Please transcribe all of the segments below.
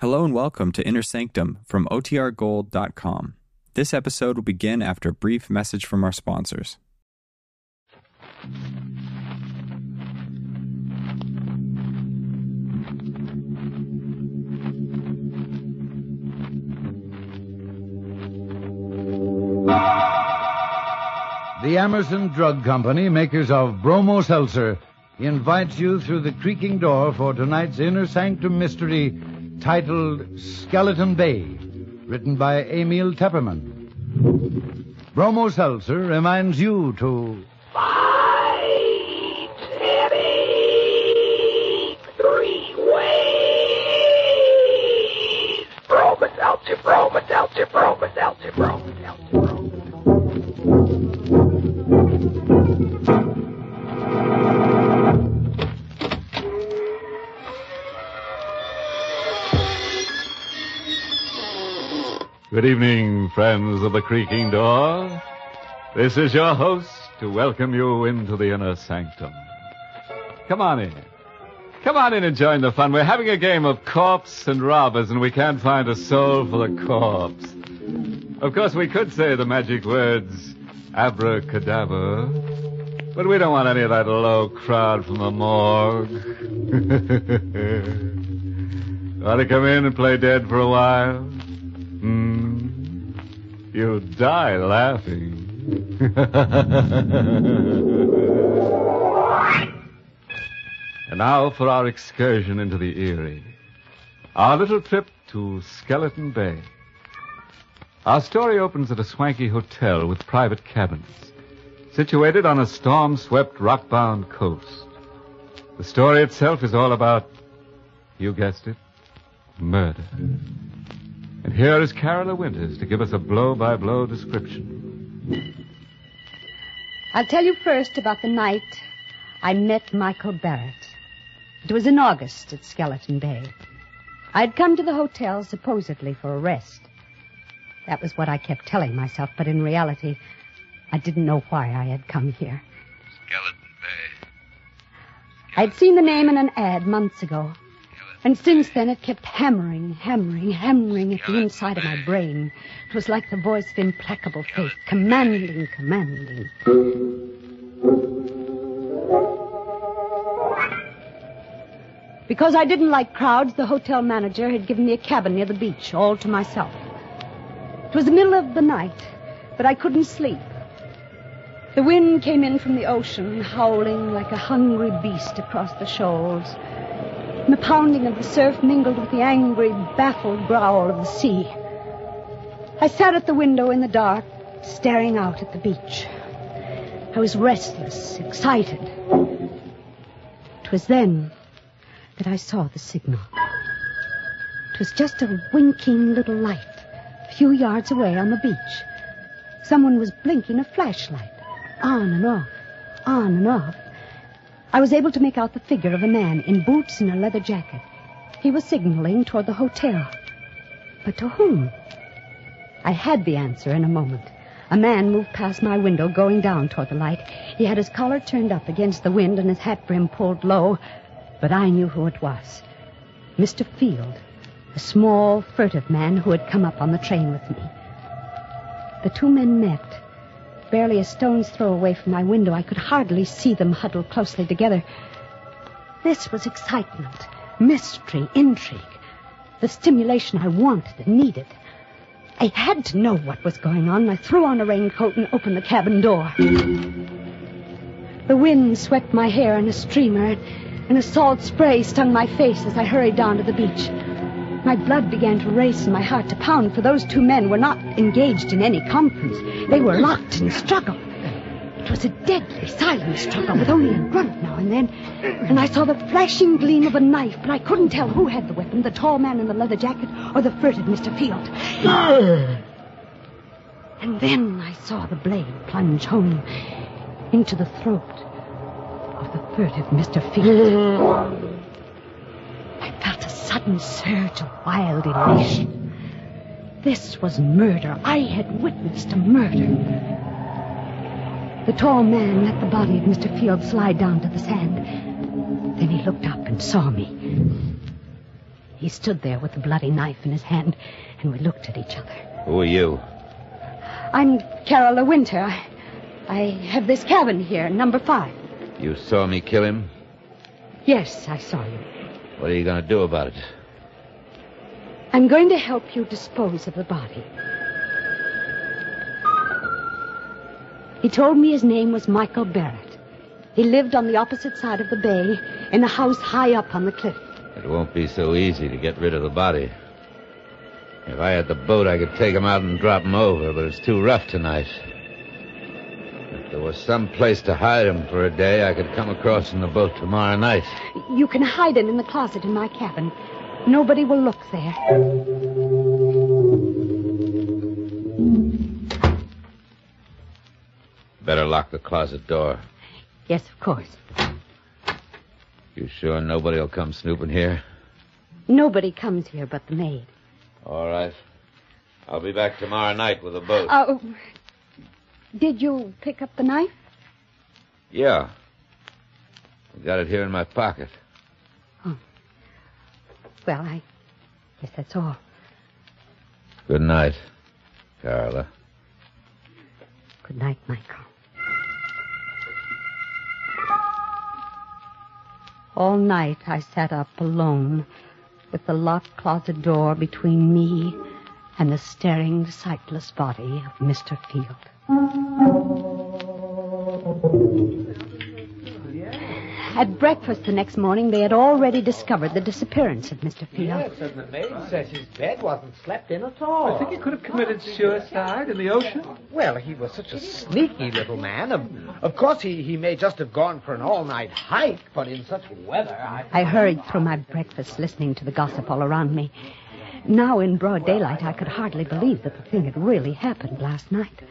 Hello and welcome to Inner Sanctum from OTRGold.com. This episode will begin after a brief message from our sponsors. The Emerson Drug Company, makers of Bromo Seltzer, invites you through the creaking door for tonight's Inner Sanctum mystery titled Skeleton Bay, written by Emil Tepperman. Bromo Seltzer reminds you to Fight heavy three ways. Elcher, Bromo Seltzer, Bromus. Good evening, friends of the creaking door. This is your host to welcome you into the inner sanctum. Come on in. Come on in and join the fun. We're having a game of corpse and robbers, and we can't find a soul for the corpse. Of course, we could say the magic words abracadabra, but we don't want any of that low crowd from the morgue. want to come in and play dead for a while? Hmm. You die laughing. and now for our excursion into the eerie. Our little trip to Skeleton Bay. Our story opens at a swanky hotel with private cabins, situated on a storm swept, rock bound coast. The story itself is all about, you guessed it, murder. And here is Carola Winters to give us a blow by blow description. I'll tell you first about the night I met Michael Barrett. It was in August at Skeleton Bay. I'd come to the hotel supposedly for a rest. That was what I kept telling myself, but in reality, I didn't know why I had come here. Skeleton Bay. I'd seen the name in an ad months ago. And since then, it kept hammering, hammering, hammering at the inside of my brain. It was like the voice of implacable fate, commanding, commanding. Because I didn't like crowds, the hotel manager had given me a cabin near the beach, all to myself. It was the middle of the night, but I couldn't sleep. The wind came in from the ocean, howling like a hungry beast across the shoals. And the pounding of the surf mingled with the angry, baffled growl of the sea. I sat at the window in the dark, staring out at the beach. I was restless, excited. It was then that I saw the signal. It was just a winking little light a few yards away on the beach. Someone was blinking a flashlight, on and off, on and off. I was able to make out the figure of a man in boots and a leather jacket. He was signaling toward the hotel. But to whom? I had the answer in a moment. A man moved past my window, going down toward the light. He had his collar turned up against the wind and his hat brim pulled low, but I knew who it was. Mr. Field, a small, furtive man who had come up on the train with me. The two men met. Barely a stone's throw away from my window, I could hardly see them huddled closely together. This was excitement, mystery, intrigue, the stimulation I wanted and needed. I had to know what was going on. I threw on a raincoat and opened the cabin door. The wind swept my hair in a streamer, and a salt spray stung my face as I hurried down to the beach. My blood began to race and my heart to pound, for those two men were not engaged in any conference. They were locked in struggle. It was a deadly, silent struggle with only a grunt now and then. And I saw the flashing gleam of a knife, but I couldn't tell who had the weapon the tall man in the leather jacket or the furtive Mr. Field. And then I saw the blade plunge home into the throat of the furtive Mr. Field. I felt a sudden surge of wild elation. This was murder. I had witnessed a murder. The tall man let the body of Mr. Field slide down to the sand. Then he looked up and saw me. He stood there with the bloody knife in his hand, and we looked at each other. Who are you? I'm Carola Winter. I, I have this cabin here, number five. You saw me kill him? Yes, I saw you. What are you going to do about it? I'm going to help you dispose of the body. He told me his name was Michael Barrett. He lived on the opposite side of the bay, in a house high up on the cliff. It won't be so easy to get rid of the body. If I had the boat, I could take him out and drop him over, but it's too rough tonight. There was some place to hide him for a day, I could come across in the boat tomorrow night. You can hide him in the closet in my cabin. Nobody will look there. Better lock the closet door. Yes, of course. You sure nobody will come snooping here? Nobody comes here but the maid. All right. I'll be back tomorrow night with a boat. Oh, did you pick up the knife? yeah. I got it here in my pocket. Well, I guess that's all. Good night, Carla. Good night, Michael. All night I sat up alone with the locked closet door between me and the staring, sightless body of Mr. Field. At breakfast the next morning, they had already discovered the disappearance of Mr. Field. Yes, and the maid says his bed wasn't slept in at all. I think he could have committed suicide in the ocean. Well, he was such a sneaky little man. Of, of course, he, he may just have gone for an all-night hike, but in such weather, I... I hurried through my breakfast, listening to the gossip all around me. Now, in broad daylight, I could hardly believe that the thing had really happened last night.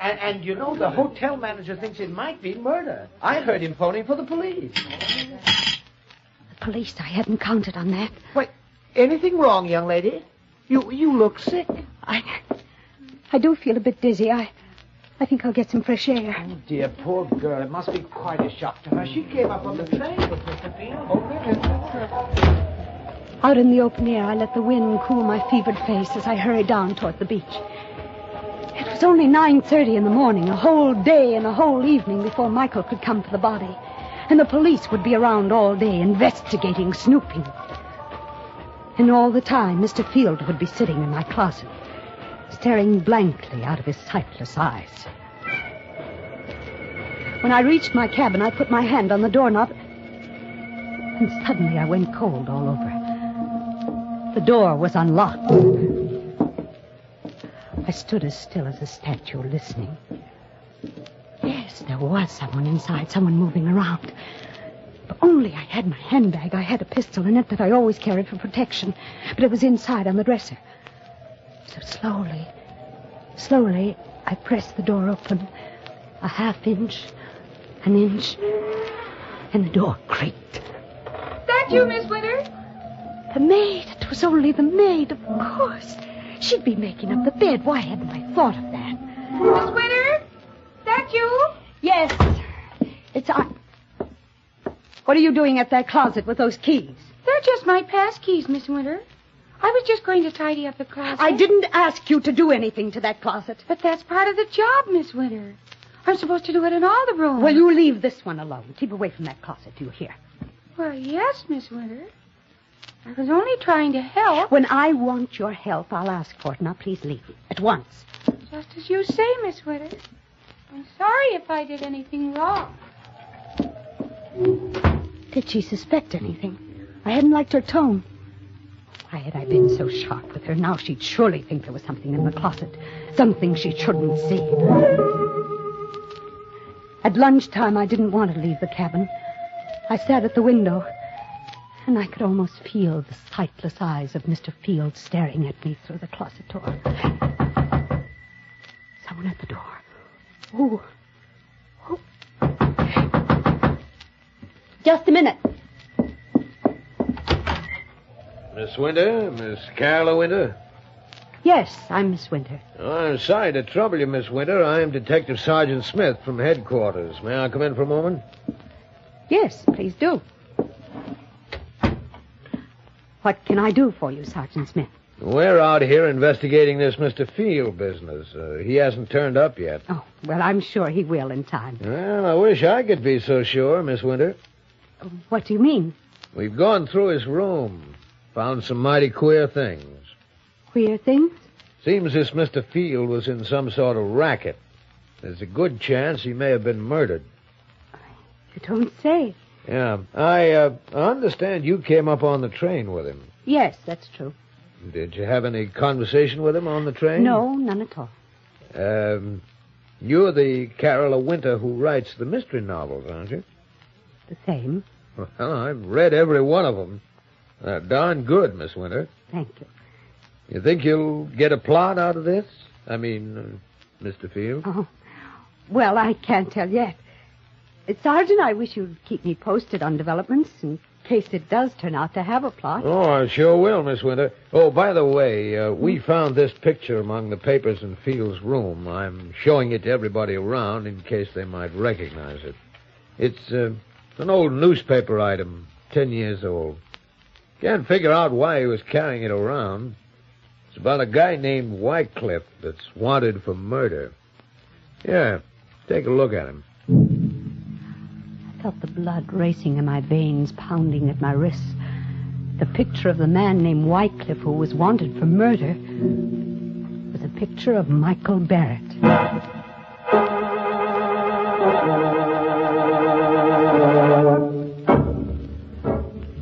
And, and you know, the hotel manager thinks it might be murder. I heard him phoning for the police. The police, I hadn't counted on that. Wait, anything wrong, young lady? You you look sick. I, I do feel a bit dizzy. I, I think I'll get some fresh air. Oh, dear, poor girl. It must be quite a shock to her. She came up on the train with Mr. Field. Oh. Out in the open air, I let the wind cool my fevered face as I hurried down toward the beach. It was only 9.30 in the morning, a whole day and a whole evening before Michael could come for the body. And the police would be around all day investigating, snooping. And all the time, Mr. Field would be sitting in my closet, staring blankly out of his sightless eyes. When I reached my cabin, I put my hand on the doorknob, and suddenly I went cold all over. The door was unlocked. I stood as still as a statue, listening. Yes, there was someone inside, someone moving around. If only I had my handbag. I had a pistol in it that I always carried for protection, but it was inside on the dresser. So slowly, slowly, I pressed the door open. A half inch, an inch, and the door creaked. That you, Miss Winter? The maid. It was only the maid, of course. She'd be making up the bed. Why hadn't I thought of that? Miss Winter? That you? Yes. It's I. What are you doing at that closet with those keys? They're just my pass keys, Miss Winter. I was just going to tidy up the closet. I didn't ask you to do anything to that closet. But that's part of the job, Miss Winter. I'm supposed to do it in all the rooms. Well, you leave this one alone. Keep away from that closet, do you hear? Well, yes, Miss Winter. I was only trying to help. When I want your help, I'll ask for it. Now, please leave at once. Just as you say, Miss Winter. I'm sorry if I did anything wrong. Did she suspect anything? I hadn't liked her tone. Why had I been so sharp with her? Now she'd surely think there was something in the closet. Something she shouldn't see. At lunchtime, I didn't want to leave the cabin. I sat at the window, and I could almost feel the sightless eyes of Mr. Field staring at me through the closet door. Someone at the door. Oh. oh. Just a minute. Miss Winter? Miss Carla Winter? Yes, I'm Miss Winter. Oh, I'm sorry to trouble you, Miss Winter. I'm Detective Sergeant Smith from headquarters. May I come in for a moment? Yes, please do. What can I do for you, Sergeant Smith? We're out here investigating this Mr. Field business. Uh, he hasn't turned up yet. Oh, well, I'm sure he will in time. Well, I wish I could be so sure, Miss Winter. What do you mean? We've gone through his room, found some mighty queer things. Queer things? Seems this Mr. Field was in some sort of racket. There's a good chance he may have been murdered. You don't say. Yeah, I uh, understand you came up on the train with him. Yes, that's true. Did you have any conversation with him on the train? No, none at all. Um, you're the Carola Winter who writes the mystery novels, aren't you? The same. Well, I've read every one of them. They're darn good, Miss Winter. Thank you. You think you'll get a plot out of this? I mean, uh, Mr. Field? Oh, well, I can't tell yet. Sergeant, I wish you'd keep me posted on developments in case it does turn out to have a plot. Oh, I sure will, Miss Winter. Oh, by the way, uh, we found this picture among the papers in Field's room. I'm showing it to everybody around in case they might recognize it. It's uh, an old newspaper item, ten years old. Can't figure out why he was carrying it around. It's about a guy named Wycliffe that's wanted for murder. Yeah, take a look at him. I felt the blood racing in my veins, pounding at my wrists. The picture of the man named Wycliffe who was wanted for murder was a picture of Michael Barrett.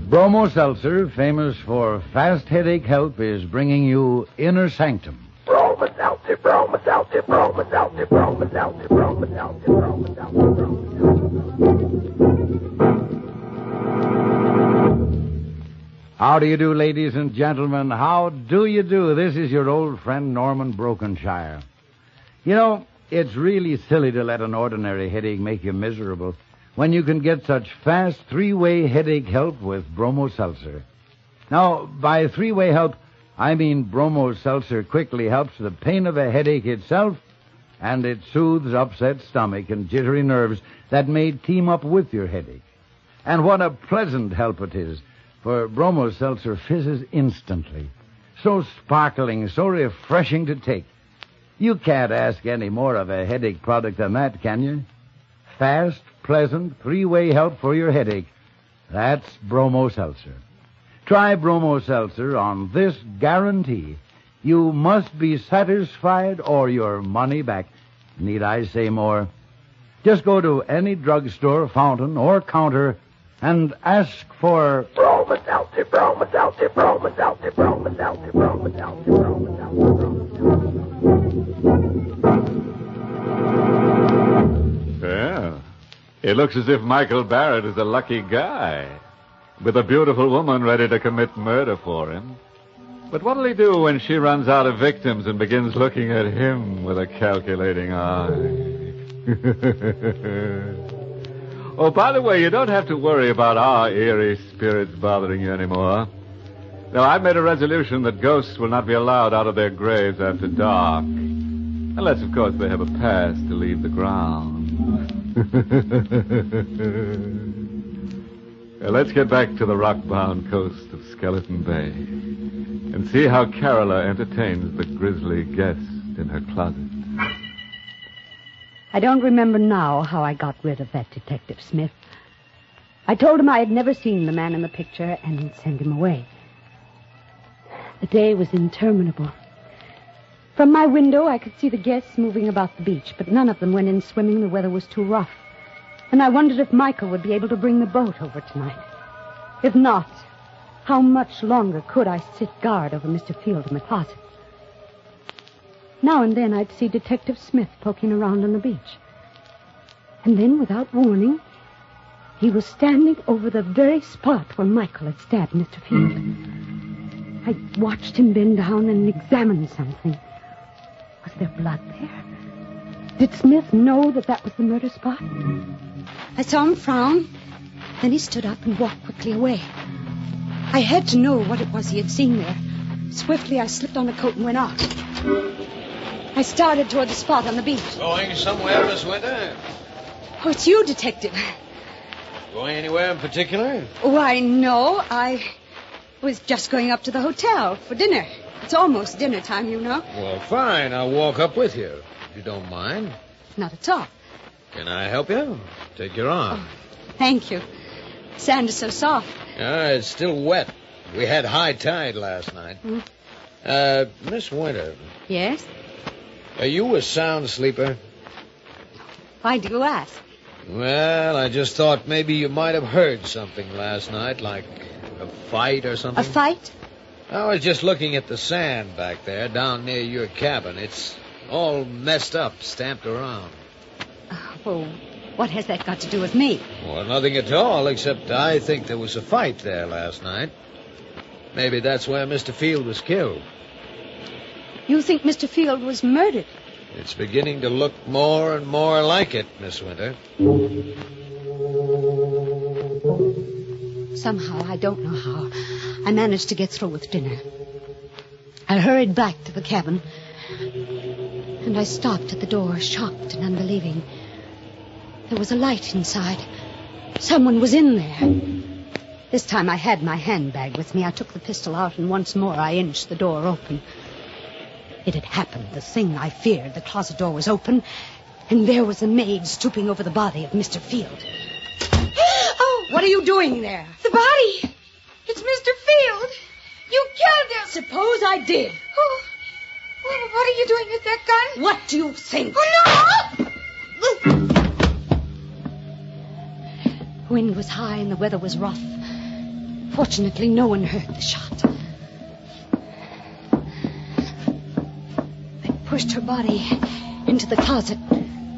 Bromo Seltzer, famous for fast headache help, is bringing you Inner Sanctum. How do you do, ladies and gentlemen? How do you do? This is your old friend Norman Brokenshire. You know, it's really silly to let an ordinary headache make you miserable when you can get such fast three-way headache help with Bromo Seltzer. Now, by three-way help, I mean Bromo Seltzer quickly helps the pain of a headache itself, and it soothes upset stomach and jittery nerves that may team up with your headache. And what a pleasant help it is, for Bromo Seltzer fizzes instantly. So sparkling, so refreshing to take. You can't ask any more of a headache product than that, can you? Fast, pleasant, three-way help for your headache. That's Bromo Seltzer. Try Bromo Seltzer on this guarantee. You must be satisfied or your money back. Need I say more? Just go to any drugstore, fountain, or counter and ask for Bromo Seltzer, Bromo Seltzer, Bromo Seltzer, Bromo Seltzer, Bromo Seltzer, Bromo Seltzer, Yeah. It looks as if Michael Barrett is a lucky guy, with a beautiful woman ready to commit murder for him. But what'll he do when she runs out of victims and begins looking at him with a calculating eye? oh, by the way, you don't have to worry about our eerie spirits bothering you anymore. No, I've made a resolution that ghosts will not be allowed out of their graves after dark. Unless, of course, they have a pass to leave the ground. Now, let's get back to the rock-bound coast of Skeleton Bay and see how Carola entertains the grisly guest in her closet. I don't remember now how I got rid of that Detective Smith. I told him I had never seen the man in the picture and sent him away. The day was interminable. From my window, I could see the guests moving about the beach, but none of them went in swimming. The weather was too rough. And I wondered if Michael would be able to bring the boat over tonight. If not, how much longer could I sit guard over Mr. Field in the closet? Now and then I'd see Detective Smith poking around on the beach. And then, without warning, he was standing over the very spot where Michael had stabbed Mr. Field. I watched him bend down and examine something. Was there blood there? Did Smith know that that was the murder spot? I saw him frown. Then he stood up and walked quickly away. I had to know what it was he had seen there. Swiftly, I slipped on a coat and went out. I started toward the spot on the beach. Going somewhere, Miss Winter? Oh, it's you, Detective. Going anywhere in particular? Oh, Why, no, I. was just going up to the hotel for dinner. It's almost dinner time, you know. Well, fine. I'll walk up with you, if you don't mind. Not at all. Can I help you? Take your arm. Thank you. Sand is so soft. Ah, it's still wet. We had high tide last night. Hmm. Uh, Miss Winter, Yes? are you a sound sleeper? Why do you ask? Well, I just thought maybe you might have heard something last night, like a fight or something. A fight? I was just looking at the sand back there down near your cabin. It's all messed up, stamped around. Oh, what has that got to do with me? Well, nothing at all, except I think there was a fight there last night. Maybe that's where Mr. Field was killed. You think Mr. Field was murdered? It's beginning to look more and more like it, Miss Winter. Somehow, I don't know how, I managed to get through with dinner. I hurried back to the cabin, and I stopped at the door, shocked and unbelieving. There was a light inside. Someone was in there. This time I had my handbag with me. I took the pistol out, and once more I inched the door open. It had happened, the thing I feared. The closet door was open, and there was a maid stooping over the body of Mr. Field. Oh, What are you doing there? the body. It's Mr. Field. You killed him. Suppose I did. Oh, oh, what are you doing with that gun? What do you think? Oh, no! Wind was high and the weather was rough. Fortunately, no one heard the shot. I pushed her body into the closet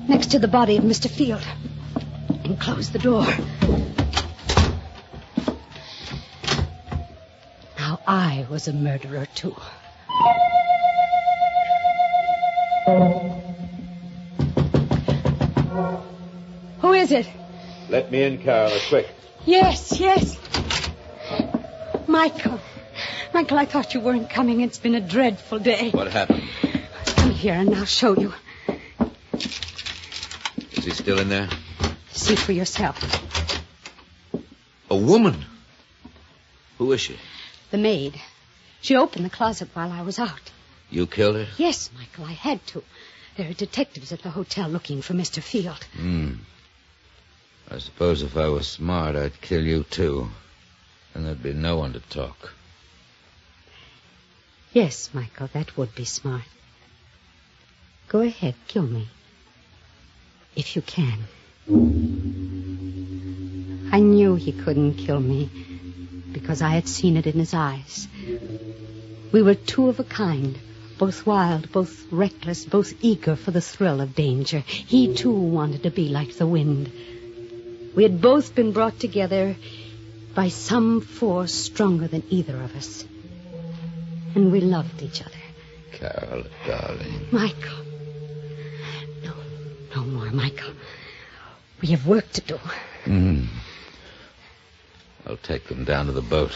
next to the body of Mr. Field and closed the door. Now I was a murderer, too. Who is it? Let me in, Carol, quick. Yes, yes. Michael. Michael, I thought you weren't coming. It's been a dreadful day. What happened? Come here and I'll show you. Is he still in there? See for yourself. A woman. Who is she? The maid. She opened the closet while I was out. You killed her? Yes, Michael, I had to. There are detectives at the hotel looking for Mr. Field. Hmm. I suppose if I was smart, I'd kill you too. And there'd be no one to talk. Yes, Michael, that would be smart. Go ahead, kill me. If you can. I knew he couldn't kill me because I had seen it in his eyes. We were two of a kind, both wild, both reckless, both eager for the thrill of danger. He, too, wanted to be like the wind. We had both been brought together by some force stronger than either of us. And we loved each other. Carol, darling. Michael. No, no more, Michael. We have work to do. Hmm. I'll take them down to the boat.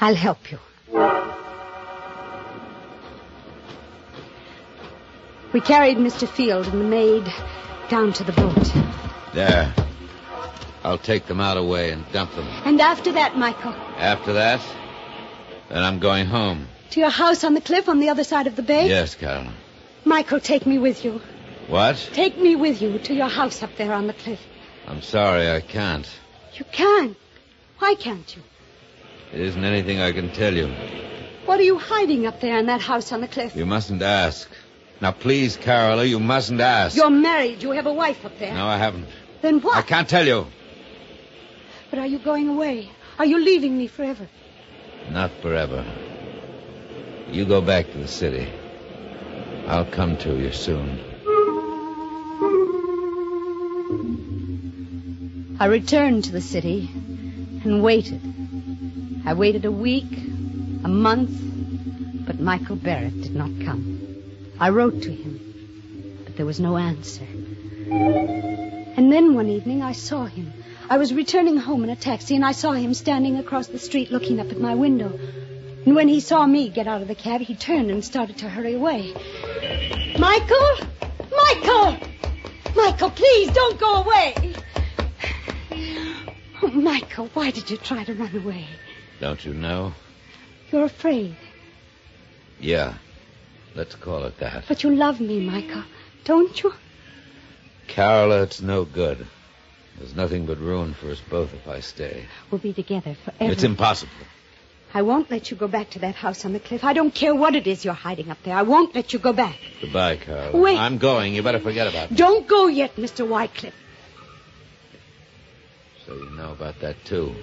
I'll help you. We carried Mr. Field and the maid down to the boat. There. I'll take them out away and dump them. And after that, Michael, After that, then I'm going home. to your house on the cliff on the other side of the bay? Yes, Carol. Michael, take me with you. What? Take me with you to your house up there on the cliff. I'm sorry, I can't. You can. Why can't you? It isn't anything I can tell you. What are you hiding up there in that house on the cliff? You mustn't ask. Now, please, Carola, you mustn't ask. You're married. You have a wife up there. No, I haven't. Then what? I can't tell you. But are you going away? Are you leaving me forever? Not forever. You go back to the city. I'll come to you soon. I returned to the city and waited. I waited a week, a month, but Michael Barrett did not come. I wrote to him, but there was no answer. And then one evening I saw him. I was returning home in a taxi and I saw him standing across the street looking up at my window. And when he saw me get out of the cab, he turned and started to hurry away. Michael! Michael! Michael, please don't go away! Oh, Michael, why did you try to run away? Don't you know? You're afraid. Yeah. Let's call it that. But you love me, Michael, don't you? Carola, it's no good. There's nothing but ruin for us both if I stay. We'll be together forever. It's impossible. I won't let you go back to that house on the cliff. I don't care what it is you're hiding up there. I won't let you go back. Goodbye, Carola. Wait. I'm going. You better forget about it. Don't go yet, Mr. Wycliffe. So you know about that, too.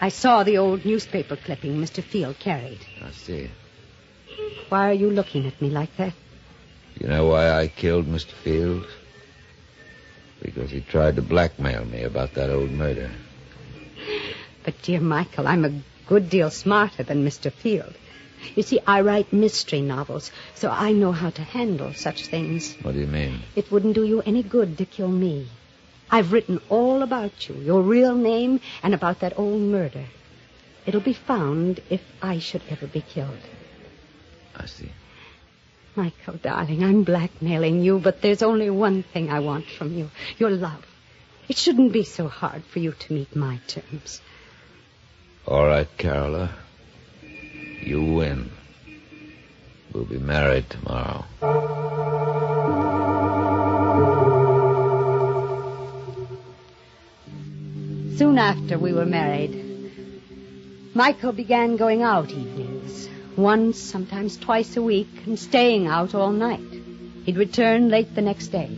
I saw the old newspaper clipping Mr. Field carried. I see. Why are you looking at me like that? You know why I killed Mr. Field? Because he tried to blackmail me about that old murder. But, dear Michael, I'm a good deal smarter than Mr. Field. You see, I write mystery novels, so I know how to handle such things. What do you mean? It wouldn't do you any good to kill me. I've written all about you, your real name, and about that old murder. It'll be found if I should ever be killed. I see. Michael, darling, I'm blackmailing you, but there's only one thing I want from you your love. It shouldn't be so hard for you to meet my terms. All right, Carola. You win. We'll be married tomorrow. Soon after we were married, Michael began going out evenings, once, sometimes twice a week, and staying out all night. He'd return late the next day.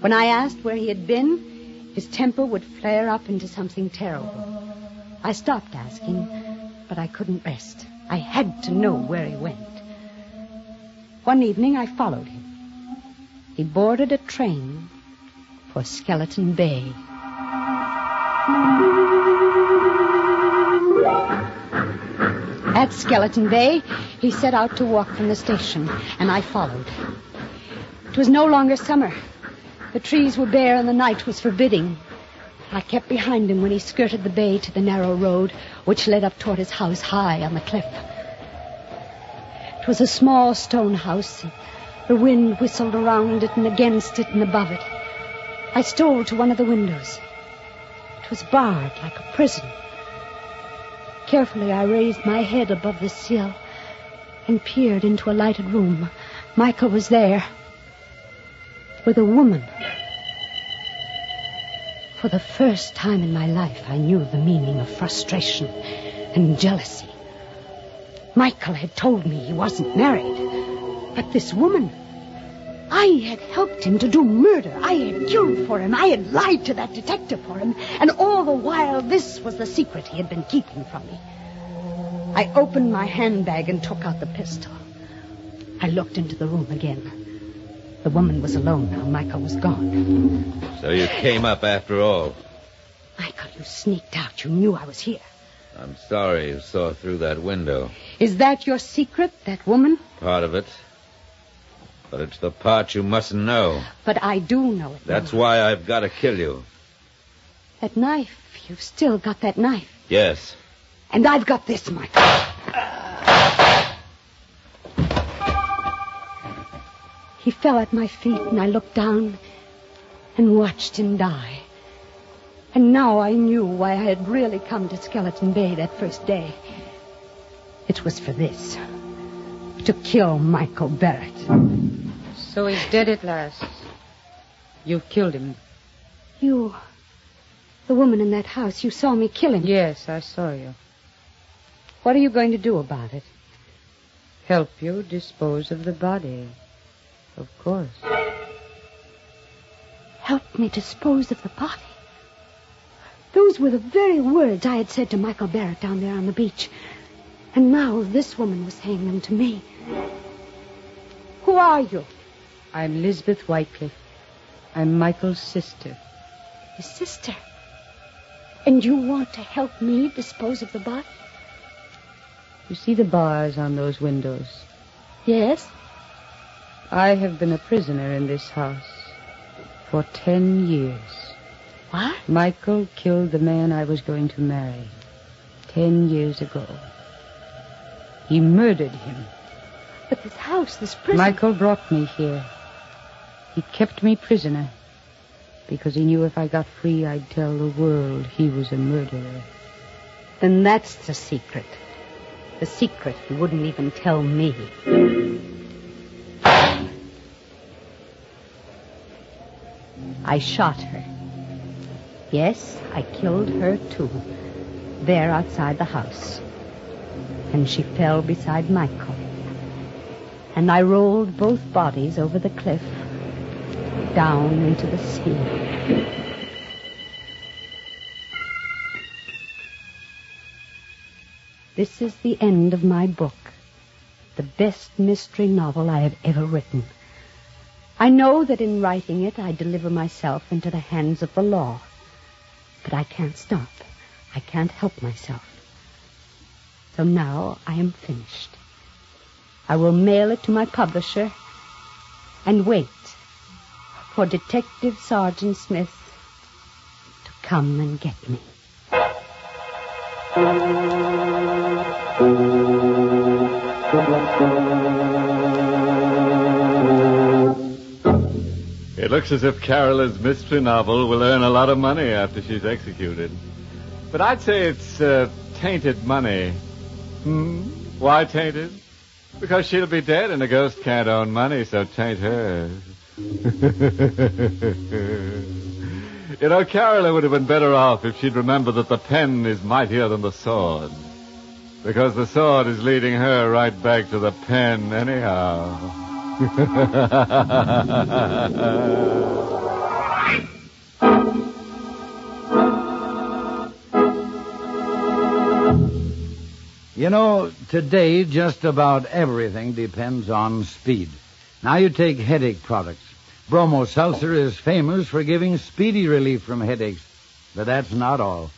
When I asked where he had been, his temper would flare up into something terrible. I stopped asking, but I couldn't rest. I had to know where he went. One evening I followed him. He boarded a train for Skeleton Bay. At Skeleton Bay, he set out to walk from the station, and I followed. It was no longer summer. The trees were bare and the night was forbidding. I kept behind him when he skirted the bay to the narrow road which led up toward his house high on the cliff. It was a small stone house. The wind whistled around it and against it and above it. I stole to one of the windows. It was barred like a prison. Carefully, I raised my head above the sill and peered into a lighted room. Michael was there with a woman. For the first time in my life, I knew the meaning of frustration and jealousy. Michael had told me he wasn't married. But this woman, I had helped him to do murder. I had killed for him. I had lied to that detective for him. And all the while, this was the secret he had been keeping from me. I opened my handbag and took out the pistol. I looked into the room again. The woman was alone now. Michael was gone. So you came up after all. Michael, you sneaked out. You knew I was here. I'm sorry you saw through that window. Is that your secret, that woman? Part of it. But it's the part you mustn't know. But I do know it. That's now. why I've got to kill you. That knife. You've still got that knife. Yes. And I've got this, Michael. He fell at my feet, and I looked down and watched him die. And now I knew why I had really come to Skeleton Bay that first day. It was for this to kill Michael Barrett. So he's dead at last. You've killed him. You, the woman in that house, you saw me kill him. Yes, I saw you. What are you going to do about it? Help you dispose of the body. Of course. Help me dispose of the body. Those were the very words I had said to Michael Barrett down there on the beach. And now this woman was saying them to me. Who are you? I'm Lisbeth Wycliffe. I'm Michael's sister. His sister. And you want to help me dispose of the body? You see the bars on those windows? Yes. I have been a prisoner in this house for ten years. What? Michael killed the man I was going to marry ten years ago. He murdered him. But this house, this prison. Michael brought me here. He kept me prisoner because he knew if I got free, I'd tell the world he was a murderer. Then that's the secret. The secret he wouldn't even tell me. I shot her. Yes, I killed her too. There outside the house. And she fell beside Michael. And I rolled both bodies over the cliff, down into the sea. This is the end of my book. The best mystery novel I have ever written. I know that in writing it I deliver myself into the hands of the law. But I can't stop. I can't help myself. So now I am finished. I will mail it to my publisher and wait for Detective Sergeant Smith to come and get me. It looks as if Carola's mystery novel will earn a lot of money after she's executed. But I'd say it's uh, tainted money. Hmm? Why tainted? Because she'll be dead and a ghost can't own money, so taint her. you know, Carola would have been better off if she'd remembered that the pen is mightier than the sword. Because the sword is leading her right back to the pen anyhow. You know, today just about everything depends on speed. Now you take headache products. Bromo Seltzer is famous for giving speedy relief from headaches. But that's not all.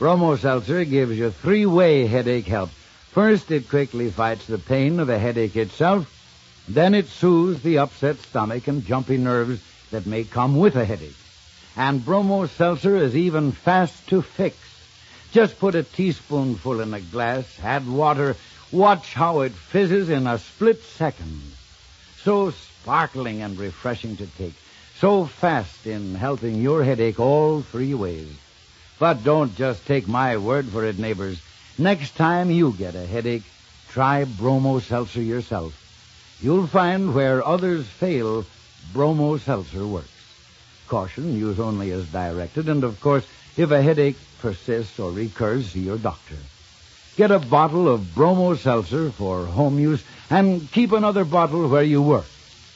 Bromo Seltzer gives you three-way headache help. First, it quickly fights the pain of the headache itself. Then it soothes the upset stomach and jumpy nerves that may come with a headache. And Bromo Seltzer is even fast to fix. Just put a teaspoonful in a glass, add water, watch how it fizzes in a split second. So sparkling and refreshing to take. So fast in helping your headache all three ways. But don't just take my word for it, neighbors. Next time you get a headache, try Bromo Seltzer yourself. You'll find where others fail, Bromo Seltzer works. Caution, use only as directed, and of course, if a headache persists or recurs, see your doctor. Get a bottle of Bromo Seltzer for home use and keep another bottle where you work.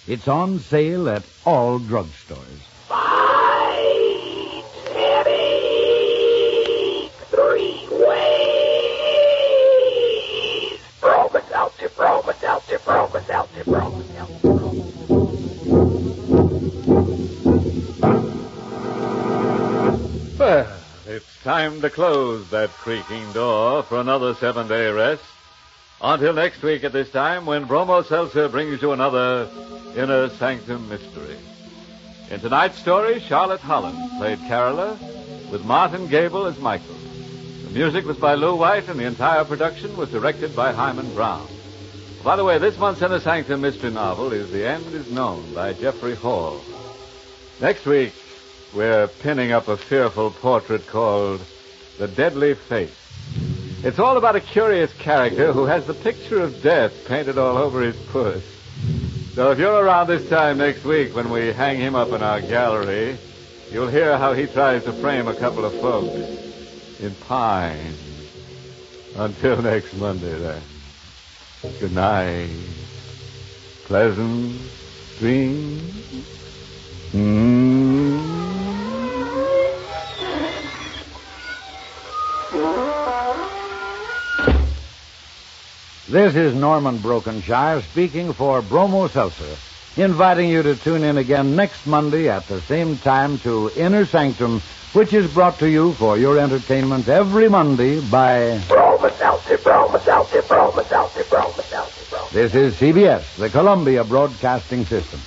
It's on sale at all drugstores. Fight headache three ways. Well, it's time to close that creaking door for another seven day rest. Until next week at this time when Bromo Seltzer brings you another Inner Sanctum Mystery. In tonight's story, Charlotte Holland played Carola with Martin Gabel as Michael. The music was by Lew White and the entire production was directed by Himan Brown. By the way, this month's Inner Sanctum Mystery novel is The End is Known by Jeffrey Hall. Next week, we're pinning up a fearful portrait called The Deadly Face. It's all about a curious character who has the picture of death painted all over his puss. So if you're around this time next week when we hang him up in our gallery, you'll hear how he tries to frame a couple of folks in pine. Until next Monday, then. Good night. Pleasant dreams. Mm. This is Norman Brokenshire speaking for Bromo Seltzer, inviting you to tune in again next Monday at the same time to Inner Sanctum, which is brought to you for your entertainment every Monday by Bromus out to Bromus out to Bromus out to Bromus out to Bromus. This is CBS, the Columbia Broadcasting System.